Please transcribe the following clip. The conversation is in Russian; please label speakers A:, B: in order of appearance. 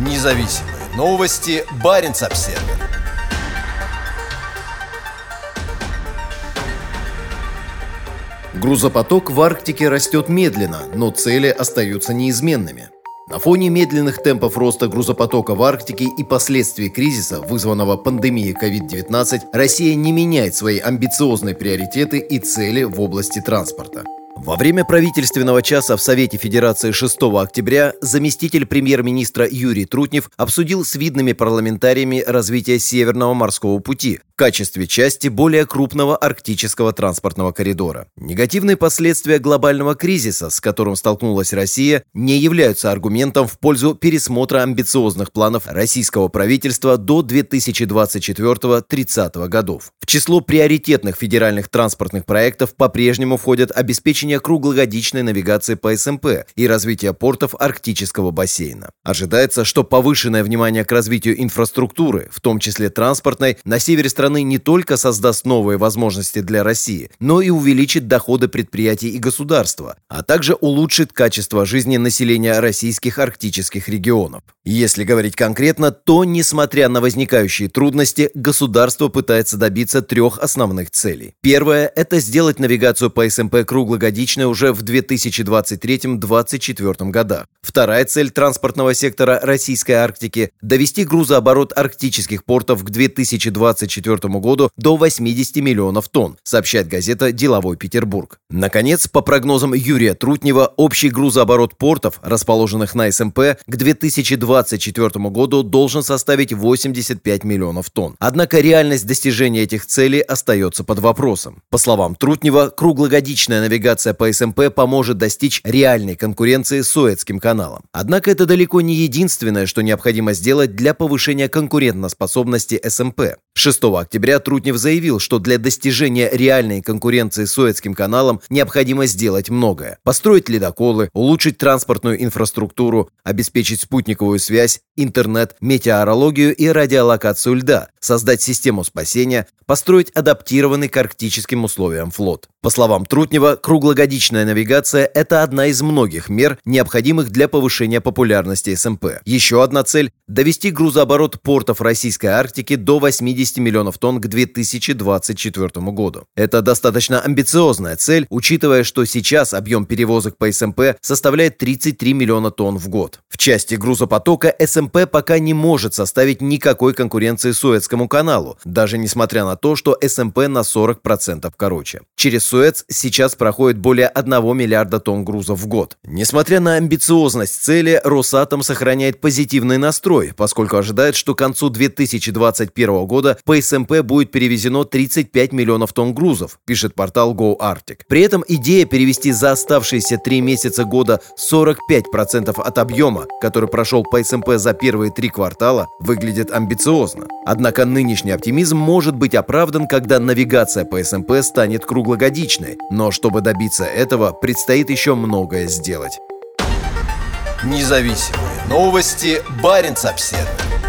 A: Независимые новости. Барин обсерва Грузопоток в Арктике растет медленно, но цели остаются неизменными. На фоне медленных темпов роста грузопотока в Арктике и последствий кризиса, вызванного пандемией COVID-19, Россия не меняет свои амбициозные приоритеты и цели в области транспорта. Во время правительственного часа в Совете Федерации 6 октября заместитель премьер-министра Юрий Трутнев обсудил с видными парламентариями развитие Северного морского пути в качестве части более крупного арктического транспортного коридора. Негативные последствия глобального кризиса, с которым столкнулась Россия, не являются аргументом в пользу пересмотра амбициозных планов российского правительства до 2024-30 годов. В число приоритетных федеральных транспортных проектов по-прежнему входят обеспечение обеспечения круглогодичной навигации по СМП и развития портов Арктического бассейна. Ожидается, что повышенное внимание к развитию инфраструктуры, в том числе транспортной, на севере страны не только создаст новые возможности для России, но и увеличит доходы предприятий и государства, а также улучшит качество жизни населения российских арктических регионов. Если говорить конкретно, то, несмотря на возникающие трудности, государство пытается добиться трех основных целей. Первое – это сделать навигацию по СМП круглогодичной годичной уже в 2023-2024 годах. Вторая цель транспортного сектора Российской Арктики – довести грузооборот арктических портов к 2024 году до 80 миллионов тонн, сообщает газета «Деловой Петербург». Наконец, по прогнозам Юрия Трутнева, общий грузооборот портов, расположенных на СМП, к 2024 году должен составить 85 миллионов тонн. Однако реальность достижения этих целей остается под вопросом. По словам Трутнева, круглогодичная навигация Навигация по СМП поможет достичь реальной конкуренции с Суэцким каналом. Однако это далеко не единственное, что необходимо сделать для повышения конкурентоспособности СМП. 6 октября Трутнев заявил, что для достижения реальной конкуренции с Суэцким каналом необходимо сделать многое. Построить ледоколы, улучшить транспортную инфраструктуру, обеспечить спутниковую связь, интернет, метеорологию и радиолокацию льда, создать систему спасения, построить адаптированный к арктическим условиям флот. По словам Трутнева, круглогодичная навигация – это одна из многих мер, необходимых для повышения популярности СМП. Еще одна цель – довести грузооборот портов Российской Арктики до 80 миллионов тонн к 2024 году. Это достаточно амбициозная цель, учитывая, что сейчас объем перевозок по СМП составляет 33 миллиона тонн в год. В части грузопотока СМП пока не может составить никакой конкуренции Суэцкому каналу, даже несмотря на то, что СМП на 40% короче. Через Суэц сейчас проходит более 1 миллиарда тонн грузов в год. Несмотря на амбициозность цели, Росатом сохраняет позитивный настрой, поскольку ожидает, что к концу 2021 года по СМП будет перевезено 35 миллионов тонн грузов, пишет портал GoArctic. При этом идея перевезти за оставшиеся три месяца года 45% от объема, который прошел по СМП за первые три квартала, выглядит амбициозно. Однако нынешний оптимизм может быть оправдан, когда навигация по СМП станет круглогодичной. Но чтобы добиться этого, предстоит еще многое сделать. Независимые новости. Барин обседный.